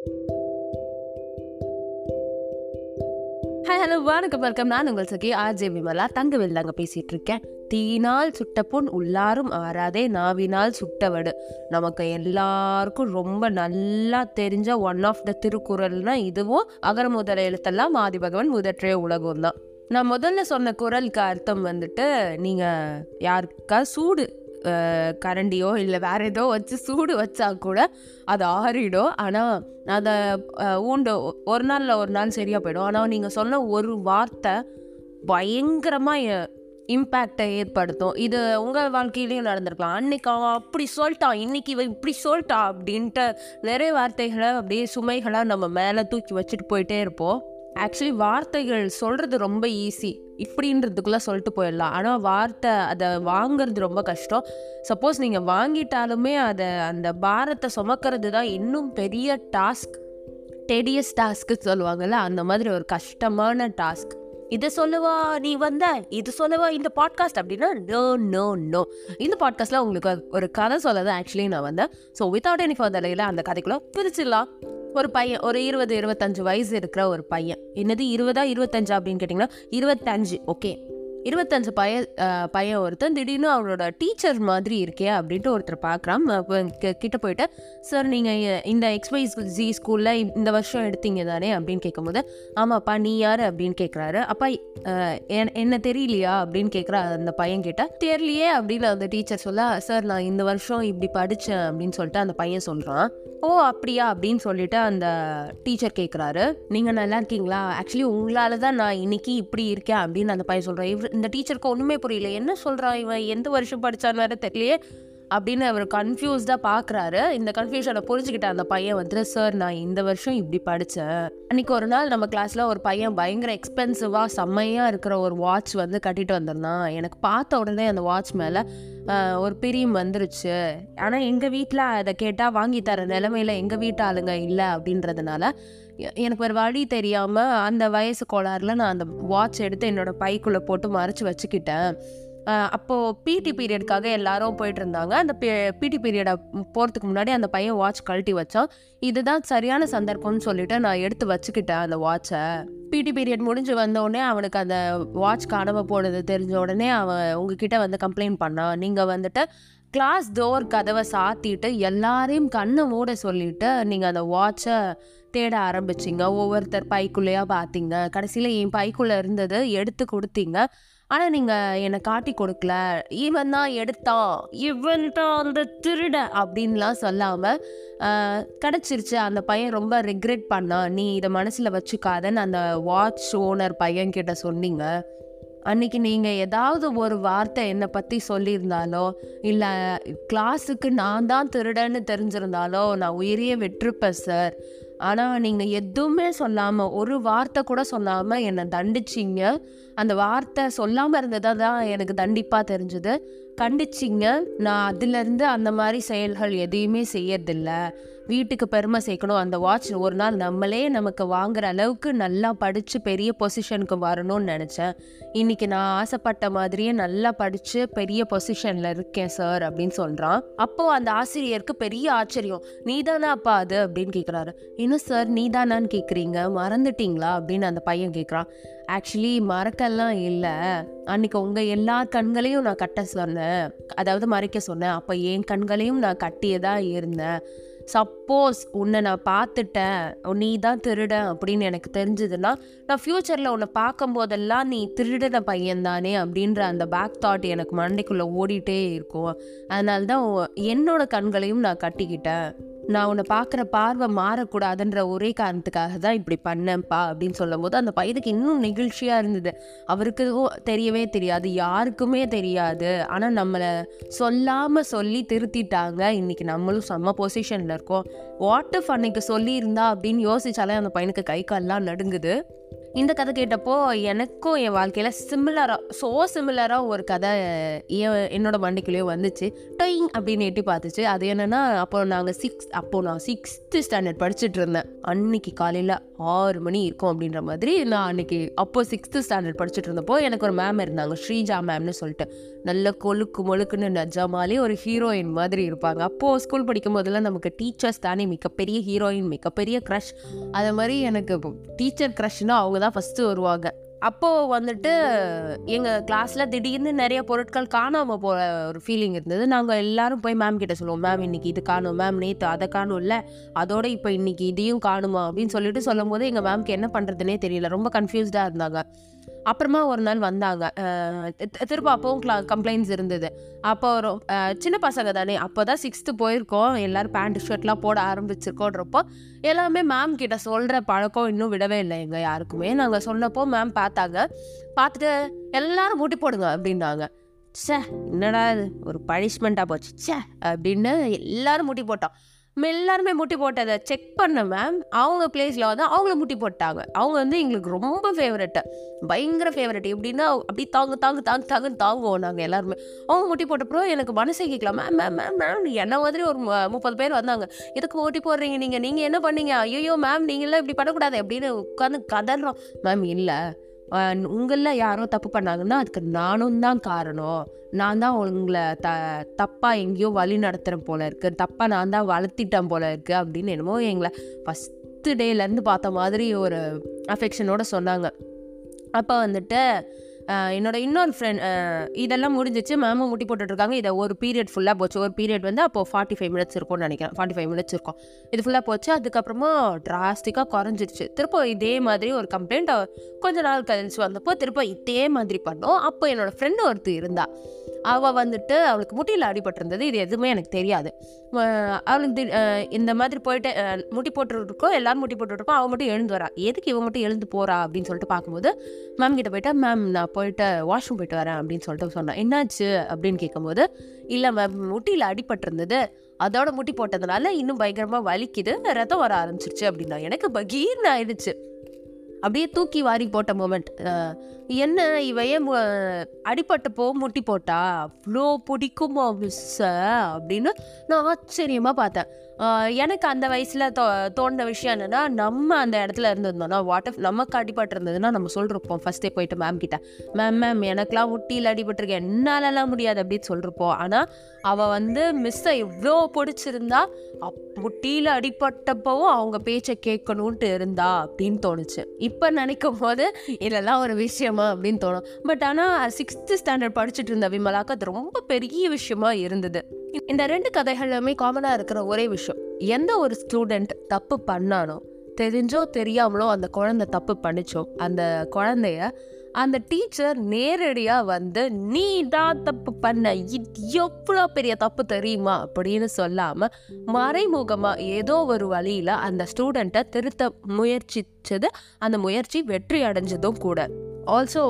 Hi hello வணக்கம் வணக்கம். நான் உங்கள் சகி ஆர்ஜே விமலா. தங்கவேல் தாங்க பேசிகிட்டு இருக்கேன் தீயினால் சுட்ட பொன் உள்ளாரும் ஆறாதே நாவினால் சுட்டவடு. நமக்கு எல்லாருக்கும் ரொம்ப நல்லா தெரிஞ்ச ஒன் ஆஃப் த திருக்குறள்னா இதுவும் அகர முதல எழுத்தெல்லாம் ஆதிபகவன் முதற்றே உலகம் தான் நான் முதல்ல சொன்ன குரலுக்கு அர்த்தம் வந்துட்டு நீங்கள் யாருக்கா சூடு கரண்டியோ இல்லை வேறு ஏதோ வச்சு சூடு வச்சா கூட அது ஆறிடும். ஆனால் அதை ஊண்டு ஒரு நாளில் ஒரு நாள் சரியாக போயிடும். ஆனால் நீங்கள் சொன்ன ஒரு வார்த்தை பயங்கரமாக இம்பேக்டை ஏற்படுத்தும். இது உங்கள் வாழ்க்கையிலையும் நடந்திருக்கலாம். அன்னைக்கு அவன் அப்படி சொல்லிட்டான் இன்னைக்கு இவன் இப்படி சொல்லிட்டான் அப்படின்ட்டு நிறைய வார்த்தைகளை அப்படியே சுமைகளாக நம்ம மேலே தூக்கி வச்சுட்டு போயிட்டே இருப்போம். ஆக்சுவலி வார்த்தைகள் சொல்கிறது ரொம்ப ஈஸி இப்படின்றதுக்குள்ளே சொல்லிட்டு போயிடலாம். ஆனால் வார்த்தை அதை வாங்குறது ரொம்ப கஷ்டம். சப்போஸ் நீங்கள் வாங்கிட்டாலுமே அதை அந்த பாரத்தை சுமக்கிறது தான் இன்னும் பெரிய டாஸ்க் டெடியஸ் டாஸ்க்கு சொல்லுவாங்கல்ல அந்த மாதிரி ஒரு கஷ்டமான டாஸ்க் இதை சொல்லவா நீ வந்த? இது சொல்லவா இந்த பாட்காஸ்ட் அப்படின்னா நோ நோ நோ இந்த பாட்காஸ்ட்டில் உங்களுக்கு ஒரு கதை சொல்ல தான் ஆக்சுவலி நான் வந்தேன். ஸோ வித்தவுட் எனி ஃபர்தர் அந்த கதைக்குள்ளே பிரிச்சிடலாம். ஒரு பையன் ஒரு இருபது இருபத்தஞ்சு வயசு இருக்கிற ஒரு பையன். என்னது இருபதா இருபத்தஞ்சா அப்படின்னு கேட்டிங்கன்னா இருபத்தஞ்சு ஓகே இருபத்தஞ்சு பையன் பையன் ஒருத்தன் திடீர்னு அவரோட டீச்சர் மாதிரி இருக்கே அப்படின்ட்டு ஒருத்தர் பார்க்குறான் அப்போ கிட்ட போயிட்டு சார் நீங்கள் இந்த எக்ஸ்வைஸ் ஜி ஸ்கூலில் இந்த வருஷம் எடுத்தீங்க தானே? அப்படின்னு கேட்கும்போது ஆமாப்பா நீ யார்? அப்படின்னு கேட்குறாரு அப்பா என்ன தெரியலையா? அப்படின்னு கேட்குற அந்த பையன் கிட்ட தெரியலையே அப்படின்னு அந்த டீச்சர் சொல்ல சார் நான் இந்த வருஷம் இப்படி படித்தேன் அப்படின்னு சொல்லிட்டு அந்த பையன் சொல்கிறான் ஓ அப்படியா? அப்படின்னு சொல்லிட்டு அந்த டீச்சர் கேட்குறாரு நீங்கள் நல்லா இருக்கீங்களா? ஆக்சுவலி உங்களால் தான் நான் இன்னைக்கு இப்படி இருக்கேன் அப்படின்னு அந்த பையன் சொல்கிறேன் இவர் இந்த டீச்சருக்கு ஒன்றுமே புரியல. என்ன சொல்கிறான் இவன்? எந்த வருஷம் படித்தான்னு வேறு தெரியலையே. அப்படின்னு அவர் கன்ஃபியூஸ்டாக பார்க்குறாரு இந்த கன்ஃபியூஷனை புரிஞ்சுக்கிட்ட அந்த பையன் வந்துட்டு சார் நான் இந்த வருஷம் இப்படி படித்தேன் அன்னைக்கு ஒரு நாள் நம்ம கிளாஸில் ஒரு பையன் பயங்கர எக்ஸ்பென்சிவாக செம்மையாக இருக்கிற ஒரு வாட்ச் வந்து கட்டிட்டு வந்திருந்தான். எனக்கு பார்த்த உடனே அந்த வாட்ச் மேலே ஒரு பிரியம் வந்துருச்சு. ஆனால் எங்கள் வீட்டில் அதை கேட்டால் வாங்கி தர நிலமையில எங்கள் வீட்டு ஆளுங்க இல்லை அப்படின்றதுனால எனக்கு ஒரு வழி தெரியாமல் அந்த வயசு கோளாறில் நான் அந்த வாட்ச் எடுத்து என்னோடய பைக்குள்ளே போட்டு மறைச்சி வச்சுக்கிட்டேன். அப்போது பிடி பீரியடுக்காக எல்லாரும் போயிட்டு இருந்தாங்க அந்த பிடி பீரியடை போகிறதுக்கு முன்னாடி அந்த பையன் வாட்ச் கழட்டி வச்சான். இதுதான் சரியான சந்தர்ப்பம்னு சொல்லிட்டு நான் எடுத்து வச்சுக்கிட்டேன் அந்த வாட்சை பிடி பீரியட் முடிஞ்சு வந்தோடனே அவனுக்கு அந்த வாட்ச் காணாம போனது தெரிஞ்ச உடனே அவன் உங்ககிட்ட வந்து கம்ப்ளைண்ட் பண்ணான். நீங்கள் வந்துட்டு கிளாஸ் டோர் கதவை சாத்திட்டு எல்லாரையும் கண்ணை மூட சொல்லிட்டு நீங்கள் அந்த வாட்சை தேட ஆரம்பிச்சிங்க. ஒவ்வொருத்தர் பைக்குள்ளேயா பார்த்தீங்க கடைசியில் என் பைக்குள்ளே இருந்தது எடுத்து கொடுத்தீங்க. ஆனால் நீங்கள் என்னை காட்டி கொடுக்கல. இவன் தான் எடுத்தான் இவன் தான் அந்த திருட அப்படின்லாம் சொல்லாமல் கிடச்சிருச்சு. அந்த பையன் ரொம்ப ரிக்ரெட் பண்ணான் நீ இதை மனசில் வச்சுக்காதன்னு அந்த வாட்ச் ஓனர் பையன் கிட்ட சொன்னீங்க. அன்னைக்கு நீங்கள் ஏதாவது ஒரு வார்த்தை என்னை பற்றி சொல்லியிருந்தாலோ இல்லை கிளாஸுக்கு நான் தான் திருடன்னு தெரிஞ்சிருந்தாலோ நான் உயிரியே விட்டுருப்பேன் சார் ஆனால் நீங்கள் எதுவுமே சொல்லாமல் ஒரு வார்த்தை கூட சொல்லாமல் என்னை தண்டிச்சிங்க. அந்த வார்த்தை சொல்லாமல் இருந்ததாக தான் எனக்கு தண்டிப்பாக தெரிஞ்சுது. கண்டிச்சிங்க. நான் அதுலேருந்து அந்த மாதிரி செயல்கள் எதையுமே செய்யறதில்லை. வீட்டுக்கு பெருமை சேர்க்கணும். அந்த வாட்ச் ஒரு நாள் நம்மளே நமக்கு வாங்குற அளவுக்கு நல்லா படித்து பெரிய பொசிஷனுக்கு வரணும்னு நினச்சேன். இன்னைக்கு நான் ஆசைப்பட்ட மாதிரியே நல்லா படித்து பெரிய பொசிஷனில் இருக்கேன் சார் அப்படின்னு சொல்கிறான் அப்போது அந்த ஆசிரியருக்கு பெரிய ஆச்சரியம். நீதானா அப்பா அது? அப்படின்னு கேட்குறாரு இன்னும் சார் நீதானான்னு கேட்குறீங்க மறந்துட்டீங்களா? அப்படின்னு அந்த பையன் கேட்குறான் ஆக்சுவலி மறக்கெல்லாம் இல்லை. அன்னைக்கு உங்கள் எல்லா கண்களையும் நான் கட்ட சொன்னேன். அதாவது மறைக்க சொன்னேன். அப்போ என் கண்களையும் நான் கட்டியதா இருந்தேன். சப்போஸ் உன்னை நான் பார்த்துட்டேன் நீ தான் திருடன் அப்படின்னு எனக்கு தெரிஞ்சதுன்னா நான் ஃப்யூச்சரில் உன்னை பார்க்கும் போதெல்லாம் நீ திருடின பையன்தானே அப்படின்ற அந்த பேக் தாட் எனக்கு மண்டைக்குள்ளே ஓடிட்டே இருக்கும். அதனால தான் என்னோட கண்களையும் நான் கட்டிக்கிட்டேன். நான் உன்னை பார்க்குற பார்வை மாறக்கூடாதுன்ற ஒரே காரணத்துக்காக தான் இப்படி பண்ணேன்ப்பா அப்படின்னு சொல்லும்போது அந்த பையனுக்கு இன்னும் நெகிழ்ச்சியாக இருந்தது. அவருக்கு தெரியவே தெரியாது யாருக்குமே தெரியாது. ஆனால் நம்மளை சொல்லாமல் சொல்லி திருத்திட்டாங்க. இன்னைக்கு நம்மளும் செம்ம பொசிஷனில் இருக்கோம். வாட் இஃப் அன்னைக்கு சொல்லியிருந்தா அப்படின்னு யோசித்தாலே அந்த பையனுக்கு கை கால்லாம் நடுங்குது. இந்த கதை கேட்டப்போ எனக்கும் என் வாழ்க்கையில் சிமிலராக ஸோ சிமிலராக ஒரு கதை என் என்னோட மண்டிக்குள்ளேயும் வந்துச்சு. டொயிங் அப்படின்னு எட்டி பார்த்துச்சு. அது என்னென்னா அப்போ நாங்கள் சிக்ஸ் அப்போது நான் சிக்ஸ்த்து ஸ்டாண்டர்ட் படிச்சுட்டு இருந்தேன். அன்னைக்கு காலையில் ஆறு மணி இருக்கும் அப்படின்ற மாதிரி நான் அன்னைக்கு அப்போ சிக்ஸ்த்து ஸ்டாண்டர்ட் படிச்சுட்டு இருந்தப்போ எனக்கு ஒரு மேம் இருந்தாங்க. ஸ்ரீஜா மேம்னு சொல்லிட்டு. நல்ல கொழுக்கு மொழுக்குன்னு நஜமாலே ஒரு ஹீரோயின் மாதிரி இருப்பாங்க. அப்போது ஸ்கூல் படிக்கும் போதெல்லாம் நமக்கு டீச்சர்ஸ் தானே மிகப்பெரிய ஹீரோயின் மிகப்பெரிய க்ரஷ் அதை மாதிரி எனக்கு டீச்சர் க்ரஷ்னா அவங்க தான் ஃபஸ்ட்டு வருவாங்க. அப்போது வந்துட்டு எங்கள் கிளாஸில் திடீர்னு நிறைய பொருட்கள் காணாமல் போகிற ஒரு ஃபீலிங் இருந்தது. நாங்கள் எல்லாரும் போய் மேம் கிட்ட சொல்லுவோம் மேம் இன்றைக்கி இது காணும். மேம் நேற்று அதை காணும் இல்லை. அதோட இப்போ இன்னைக்கு இதையும் காணுமா? அப்படின்னு சொல்லிட்டு சொல்லும் போது எங்கள் மேம்க்கு என்ன பண்ணுறதுனே தெரியல. ரொம்ப கன்ஃபியூஸ்டாக இருந்தாங்க. அப்புறமா ஒரு நாள் வந்தாங்க. திரும்ப அப்போவும் க்ளா கம்ப்ளைண்ட்ஸ் இருந்தது. அப்போ ஒரு சின்ன பசங்க தானே அப்போ தான் சிக்ஸ்த்து போயிருக்கோம். எல்லாரும் பேண்ட் ஷர்ட்லாம் போட ஆரம்பிச்சிருக்கோன்றப்போ எல்லாமே மேம் கிட்ட சொல்கிற பழக்கம் இன்னும் விடவே இல்லை. எங்கள் யாருக்குமே. நாங்கள் சொன்னப்போ மேம் பார்த்தாங்க. பார்த்துட்டு எல்லாரும் மூட்டி போடுங்க அப்படின்னாங்க. ச்சே என்னடா இது? ஒரு பனிஷ்மெண்ட்டாக போச்சு. ச்சே அப்படின்னு எல்லாரும் முட்டி போட்டோம். எல்லாருமே முட்டி போட்டதை செக் பண்ண மேம் அவங்க பிளேஸில் வந்து அவங்கள முட்டி போட்டாங்க. அவங்க வந்து எங்களுக்கு ரொம்ப ஃபேவரெட்டு பயங்கர ஃபேவரெட் எப்படின்னா அப்படி தாங்க தாங்கு தாங்க தாங்குன்னு தாங்குவோம் நாங்கள் எல்லாருமே. அவங்க முட்டி போட்டப்பறம் எனக்கு மனசே கேட்கலாம் மேம் மேம் மேம் மேம் என்ன மாதிரி ஒரு முப்பது பேர் வந்தாங்க. எதுக்கு முட்டி போடுறீங்க நீங்கள் நீங்கள் என்ன பண்ணீங்க? ஐயோ மேம் நீங்களாம் இப்படி பண்ணக்கூடாது அப்படின்னு உட்காந்து கதறோம் மேம் இல்லை. உங்களில் யாரோ தப்பு பண்ணாங்கன்னா அதுக்கு நானும் தான் காரணம். நான் தான் உங்களை த தப்பாக எங்கேயோ வழி நடத்துகிறேன் போல இருக்குது தப்பாக நான் தான் வளர்த்திட்டேன் போல இருக்குது அப்படின்னு என்னமோ எங்களை ஃபஸ்ட்டு டேலேருந்து பார்த்த மாதிரி ஒரு அஃபெக்ஷனோட சொன்னாங்க. அப்போ வந்துட்டு என்னோட இன்னொரு ஃப்ரெண்ட் இதெல்லாம் முடிஞ்சிச்சு. மேமும் முட்டி போட்டுட்ருக்காங்க. இதை ஒரு பீரியட் ஃபுல்லாக போச்சு. ஒரு பீரியட் வந்து அப்போ ஃபார்ட்டி ஃபைவ் மினிட்ஸ் இருக்கும்னு நினைக்கிறேன். ஃபார்ட்டி ஃபைவ் மினிட்ஸ் இருக்கும். இது ஃபுல்லாக போச்சு. அதுக்கப்புறமா டிராஸ்டிக்காக குறைஞ்சிருச்சு. திரும்ப இதே மாதிரி ஒரு கம்ப்ளைண்ட் கொஞ்ச நாள் கழிச்சு வந்தப்போ திருப்ப இதே மாதிரி பண்ணோம். அப்போ என்னோடய ஃப்ரெண்டு ஒருத்தர் இருந்தா. அவள் வந்துட்டு அவளுக்கு முட்டியில் அடிபட்டிருந்தது. இது எதுவுமே எனக்கு தெரியாது. அவளுக்கு தி- இந்த மாதிரி போயிட்டு முட்டி போட்டுருக்கோம். எல்லாரும் முட்டி போட்டுருக்கோம் அவள் மட்டும் எழுந்து வரா. எதுக்கு இவன் மட்டும் எழுந்து போகிறா அப்படின்னு சொல்லிட்டு பார்க்கும்போது மேம் கிட்ட போயிட்டா மேம் நான் போயிட்டு வாஷ்ரூம் போயிட்டு வரேன் அப்படின்னு சொல்லிட்டு சொன்னேன் என்னாச்சு? அப்படின்னு கேட்கும்போது இல்லை மேம் முட்டியில் அடிபட்டிருந்தது. அதோட முட்டி போட்டதுனால இன்னும் பயங்கரமாக வலிக்குது. ரத்தம் வர ஆரம்பிச்சிருச்சு அப்படின்னா எனக்கு பகீர்னு ஆயிடுச்சு. அப்படியே தூக்கி வாரி போட்ட மூமெண்ட் என்ன இவையே மு- அடிபட்டப்போ முட்டி போட்டா? அவ்வளோ பிடிக்குமா மிஸ்ஸ அப்படின்னு நான் ஆச்சரியமாக பார்த்தேன். எனக்கு அந்த வயசில் தோ தோணுன விஷயம் என்னென்னா நம்ம அந்த இடத்துல இருந்திருந்தோம்னா வாட் இஃப் நமக்கு அடிபட்டு இருந்ததுன்னா நம்ம சொல்லிருப்போம். ஃபஸ்ட்டே போயிட்டு மேம் கிட்ட மேம் மேம் எனக்கெலாம் முட்டியில் அடிபட்டிருக்கேன் என்னாலலாம் முடியாது அப்படின்னு சொல்லிருப்போம். ஆனால் அவள் வந்து மிஸ்ஸை எவ்வளோ பிடிச்சிருந்தா அப் முட்டியில் அடிபட்டப்பவும் அவங்க பேச்சை கேட்கணுன்ட்டு இருந்தா அப்படின்னு தோணுச்சு. இப்போ நினைக்கும் போது இதெல்லாம் ஒரு விஷயமா அப்படின்னு தோணும். பட் ஆனால் சிக்ஸ்த்து ஸ்டாண்டர்ட் படிச்சுட்டு இருந்த விமலாக்கு அது ரொம்ப பெரிய விஷயமா இருந்தது. இந்த ரெண்டு கதைகளுமே காமனாக இருக்கிற ஒரே விஷயம். எந்த ஒரு ஸ்டூடெண்ட் தப்பு பண்ணானோ தெரிஞ்சோ தெரியாமலோ அந்த குழந்தை தப்பு பண்ணிச்சோ அந்த குழந்தைய அந்த டீச்சர் நேரடியாக வந்து நீ தான் தப்பு பண்ண. இது எவ்வளோ பெரிய தப்பு தெரியுமா? அப்படின்னு சொல்லாமல் மறைமுகமாக ஏதோ ஒரு வழியில் அந்த ஸ்டூடெண்ட்டை திருத்த முயற்சித்தது அந்த முயற்சி வெற்றி அடைஞ்சதும் கூட. ஆல்சோ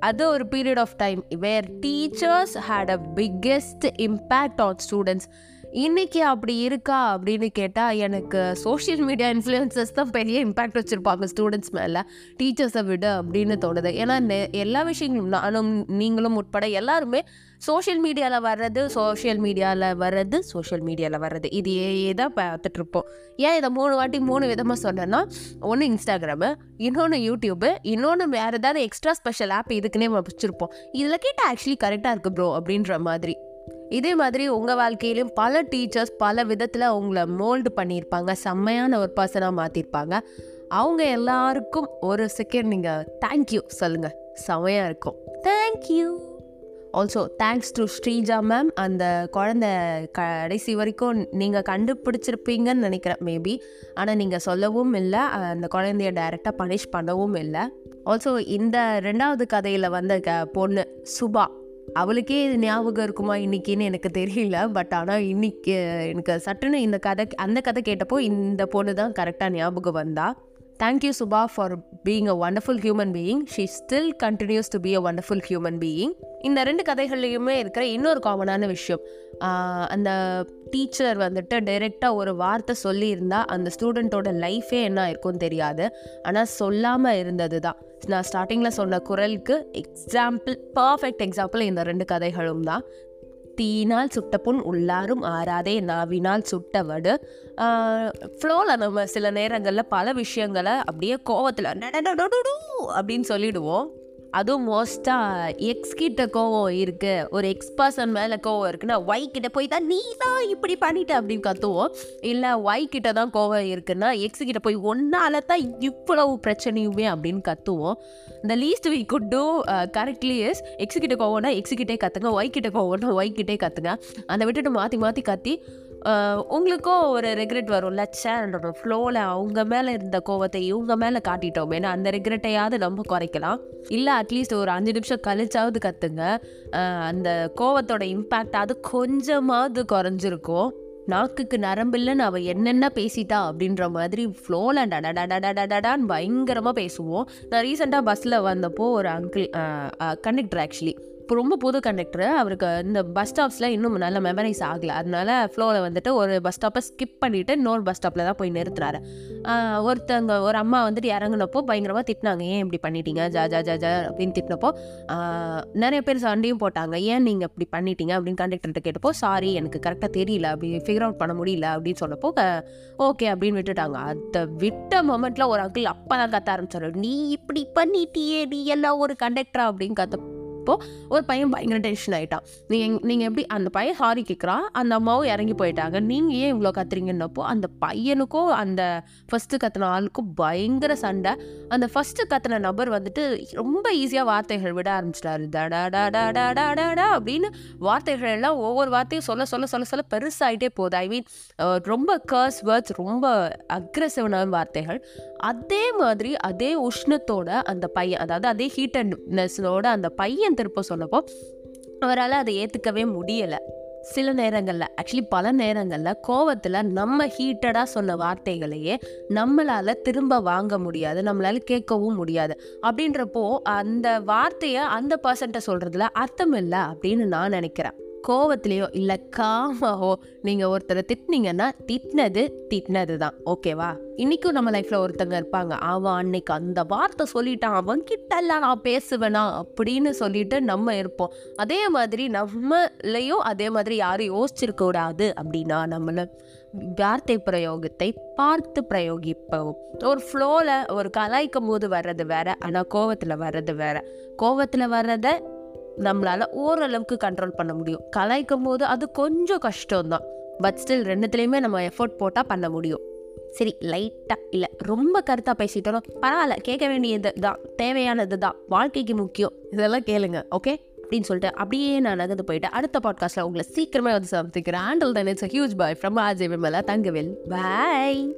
அது ஒரு period of time where teachers had a biggest impact on students இன்னைக்கு அப்படி இருக்கா அப்படின்னு கேட்டால் எனக்கு சோஷியல் மீடியா இன்ஃப்ளூயன்சஸ் தான் பெரிய இம்பேக்ட் வச்சுருப்பாங்க ஸ்டூடெண்ட்ஸ் மேலே. டீச்சர்ஸை விட அப்படின்னு தோணுது. ஏன்னா நெ- எல்லா விஷயங்களும் நானும் நீங்களும் உட்பட எல்லாருமே சோஷியல் மீடியாவில் வர்றது சோஷியல் மீடியாவில் வர்றது சோஷியல் மீடியாவில் வர்றது. இது தான் பார்த்துட்ருப்போம் ஏன் இதை மூணு வாட்டி மூணு விதமாக சொன்னேன்னா ஒன்று இன்ஸ்டாகிராமு இன்னொன்று யூடியூபு இன்னொன்று வேறு ஏதாவது எக்ஸ்ட்ரா ஸ்பெஷல் ஆப் இதுக்குன்னே வச்சுருப்போம். இதில் கேட்டால் ஆக்சுவலி கரெக்டாக இருக்குது ப்ரோ அப்படின்ற மாதிரி. இதே மாதிரி உங்கள் வாழ்க்கையிலும் பல டீச்சர்ஸ் பல விதத்தில் உங்களை மோல்டு பண்ணியிருப்பாங்க. செம்மையான ஒரு பர்சனாக மாற்றிருப்பாங்க அவங்க எல்லாருக்கும் ஒரு செகண்ட் நீங்கள் தேங்க்யூ சொல்லுங்கள் செம்மையாக இருக்கும். Thank you also thanks to Sreeja ma'am அந்த குழந்த கடைசி வரைக்கும் நீங்கள் கண்டுபிடிச்சிருப்பீங்கன்னு நினைக்கிறேன் மேபி ஆனால் நீங்கள் சொல்லவும் இல்லை. அந்த குழந்தைய டைரெக்டாக பனிஷ் பண்ணவும் இல்லை. ஆல்சோ இந்த ரெண்டாவது கதையில் வந்த க பொண்ணு சுபா. அவளுக்கே இது ஞாபகம் இருக்குமா இன்னைக்குன்னு எனக்கு தெரியல. பட் ஆனால் இன்னைக்கு எனக்கு சட்டுன்னு இந்த கதை அந்த கதை கேட்டப்போ இந்த பொண்ணு தான் கரெக்டாக ஞாபகம் வந்தா. Thank you Subha for being a wonderful human being she still continues to be a wonderful human being இந்த ரெண்டு கதைகள்லையுமே இருக்கிற இன்னொரு காமனான விஷயம். அந்த டீச்சர் வந்துட்டு டைரெக்டாக ஒரு வார்த்தை சொல்லியிருந்தால் அந்த ஸ்டூடெண்ட்டோட லைஃபே என்ன இருக்கும்னு தெரியாது ஆனால் சொல்லாமல் இருந்தது தான் நான் ஸ்டார்டிங்கில் சொன்ன குரலுக்கு எக்ஸாம்பிள் பர்ஃபெக்ட் எக்ஸாம்பிள் இந்த ரெண்டு கதைகளும் தான் தீயினால் சுட்ட புண் உள்ளாரும் ஆறாதே நாவினால் சுட்டவடு ஃப்ளோவில் நம்ம சில நேரங்களில் பல விஷயங்களை அப்படியே கோவத்தில் அப்படின்னு சொல்லிடுவோம் அதுவும் மோஸ்ட்டாக எக்ஸ் கிட்ட கோவம் இருக்குது ஒரு எக்ஸ் பர்சன் மேலே கோவம் இருக்குன்னா ஒய் கிட்ட போய் தான் நீ தான் இப்படி பண்ணிட்ட அப்படின்னு கத்துவோம். இல்லை ஒய் கிட்ட தான் கோவம் இருக்குன்னா எக்ஸ் கிட்ட போய் ஒன்றால் தான் இவ்வளவு பிரச்சனையுமே அப்படின்னு கத்துவோம். இந்த least we could do correctly is X கிட்ட கோவம்னா எக்ஸ் கிட்டே கற்றுங்க ஒய் கிட்ட கோவம்னா ஒய் கிட்டே கற்றுங்க அதை விட்டுட்டு மாற்றி மாற்றி கத்தி உங்களுக்கும் ஒரு ரெக்ரெட் வரும்ல? சேனோட ஃப்ளோவில் அவங்க மேலே இருந்த கோவத்தை இவங்க மேலே காட்டிட்டோம் ஏன்னா அந்த ரெக்ரெட்டையாவது நம்ம குறைக்கலாம். இல்லை அட்லீஸ்ட் ஒரு அஞ்சு நிமிஷம் கழிச்சாவது கற்றுங்க அந்த கோவத்தோட இம்பேக்ட் அது கொஞ்சமாவது குறைஞ்சிருக்கும். நாக்குக்கு நரம்பில்லைன்னு அவள் என்னென்ன பேசிட்டா அப்படின்ற மாதிரி ஃப்ளோவில் டடடடடடடான்னு பயங்கரமாக பேசுவோம். நான் ரீசெண்டாக பஸ்ஸில் வந்தப்போ ஒரு அங்கிள் கண்டக்டர் ஆக்சுவலி இப்போ ரொம்ப புது கண்டக்டர் அவருக்கு இந்த பஸ் ஸ்டாப்ஸில் இன்னும் நல்ல மெமரைஸ் ஆகலை. அதனால ஃப்ளோவில் வந்துட்டு ஒரு பஸ் ஸ்டாப்பை ஸ்கிப் பண்ணிவிட்டு இன்னொரு பஸ் ஸ்டாப்பில் தான் போய் நிறுத்துறாரு. ஒருத்தவங்க ஒருத்தங்க ஒரு அம்மா வந்துட்டு இறங்குனப்போ பயங்கரமாக திட்டினாங்க ஏன் இப்படி பண்ணிட்டீங்க? ஜா ஜா ஜா ஜா அப்படின்னு திட்டினப்போ நிறைய பேர் சண்டையும் போட்டாங்க. ஏன் நீங்கள் இப்படி பண்ணிட்டீங்க? அப்படின்னு கண்டக்டர்கிட்ட கேட்டப்போ சாரி எனக்கு கரெக்டாக தெரியல. அப்படி ஃபிகர் அவுட் பண்ண முடியல. அப்படின்னு சொன்னப்போ ஓகே அப்படின்னு விட்டுட்டாங்க. அதை விட்ட மொமெண்ட்டில் ஒரு அங்கிள் அப்போ தான் கத்த ஆரம்பிச்சார். நீ இப்படி பண்ணிட்டியே நீ எல்லாம் ஒரு கண்டக்டரா அப்படின்னு கத்த அப்போ ஒரு பையன் பயங்கர டென்ஷன் ஆகிட்டான் நீங்கள் நீங்கள் எப்படி அந்த பையன் சாரி கேட்குறான் அந்த அம்மாவும் இறங்கி போயிட்டாங்க. நீங்கள் ஏன் இவ்வளோ கத்துறீங்கன்னப்போ அந்த பையனுக்கும் அந்த ஃபஸ்ட்டு கத்துன ஆளுக்கும் பயங்கர சண்டை. அந்த ஃபஸ்ட்டு கத்துன நபர் வந்துட்டு ரொம்ப ஈஸியாக வார்த்தைகள் விட ஆரம்பிச்சிட்டாரு. டடா அப்படின்னு வார்த்தைகள் எல்லாம் ஒவ்வொரு வார்த்தையும் சொல்ல சொல்ல சொல்ல சொல்ல பெருசாகிட்டே போகுது. ஐ மீன் ரொம்ப கர்ஸ் வேர்ட்ஸ் ரொம்ப அக்ரெசிவான வார்த்தைகள். அதே மாதிரி அதே உஷ்ணத்தோட அந்த பையன் அதாவது அதே ஹீட்டட்னஸோட அந்த பையன் திருப்ப சொன்னப்போ அவரால் அதை ஏற்றுக்கவே முடியலை. சில நேரங்களில் ஆக்சுவலி பல நேரங்களில் கோவத்தில் நம்ம ஹீட்டடாக சொன்ன வார்த்தைகளையே நம்மளால் திரும்ப வாங்க முடியாது நம்மளால் கேட்கவும் முடியாது. அப்படின்றப்போ அந்த வார்த்தையை அந்த பர்சன்ட்டை சொல்கிறதுல அர்த்தம் இல்லை அப்படின்னு நான் நினைக்கிறேன். கோவத்திலையோ இல்லை காமாவோ நீங்கள் ஒருத்தரை திட்டினீங்கன்னா திட்டினது திட்டினது தான் ஓகேவா? இன்றைக்கும் நம்ம லைஃப்பில் ஒருத்தங்க இருப்பாங்க. அவன் அன்னைக்கு அந்த வார்த்தை சொல்லிட்டான். அவன் கிட்டலாம் நான் பேசுவேனா அப்படின்னு சொல்லிட்டு நம்ம இருப்போம். அதே மாதிரி நம்மளையும் அதே மாதிரி யாரும் யோசிச்சிருக்கக்கூடாது அப்படின்னா நம்மளை வார்த்தை பிரயோகத்தை பார்த்து பிரயோகிப்போம். ஒரு ஃப்ளோவில் ஒரு கலாய்க்கும் போது வர்றது வேற ஆனால் கோவத்தில் வர்றது வேற. கோவத்தில் வர்றதை நம்மளால ஓரளவுக்கு கண்ட்ரோல் பண்ண முடியும். கலாய்க்கும் போது அது கொஞ்சம் கஷ்டம்தான். பட் ஸ்டில் ரெண்டுத்துலேயுமே நம்ம எஃபோர்ட் போட்டால் பண்ண முடியும். சரி லைட்டாக இல்லை ரொம்ப கருத்தாக பேசிட்டோம் பரவாயில்ல கேட்க வேண்டியது தான். தேவையானது தான். வாழ்க்கைக்கு முக்கியம். இதெல்லாம் கேளுங்க ஓகே அப்படின்னு சொல்லிட்டு அப்படியே நான் நகர்ந்து போயிட்டு அடுத்த பாட்காஸ்ட்டில் உங்களை சீக்கிரமே வந்து சந்திக்கிறேன். Handle than it's huge bye from Ajay Vimala Thangavel. Bye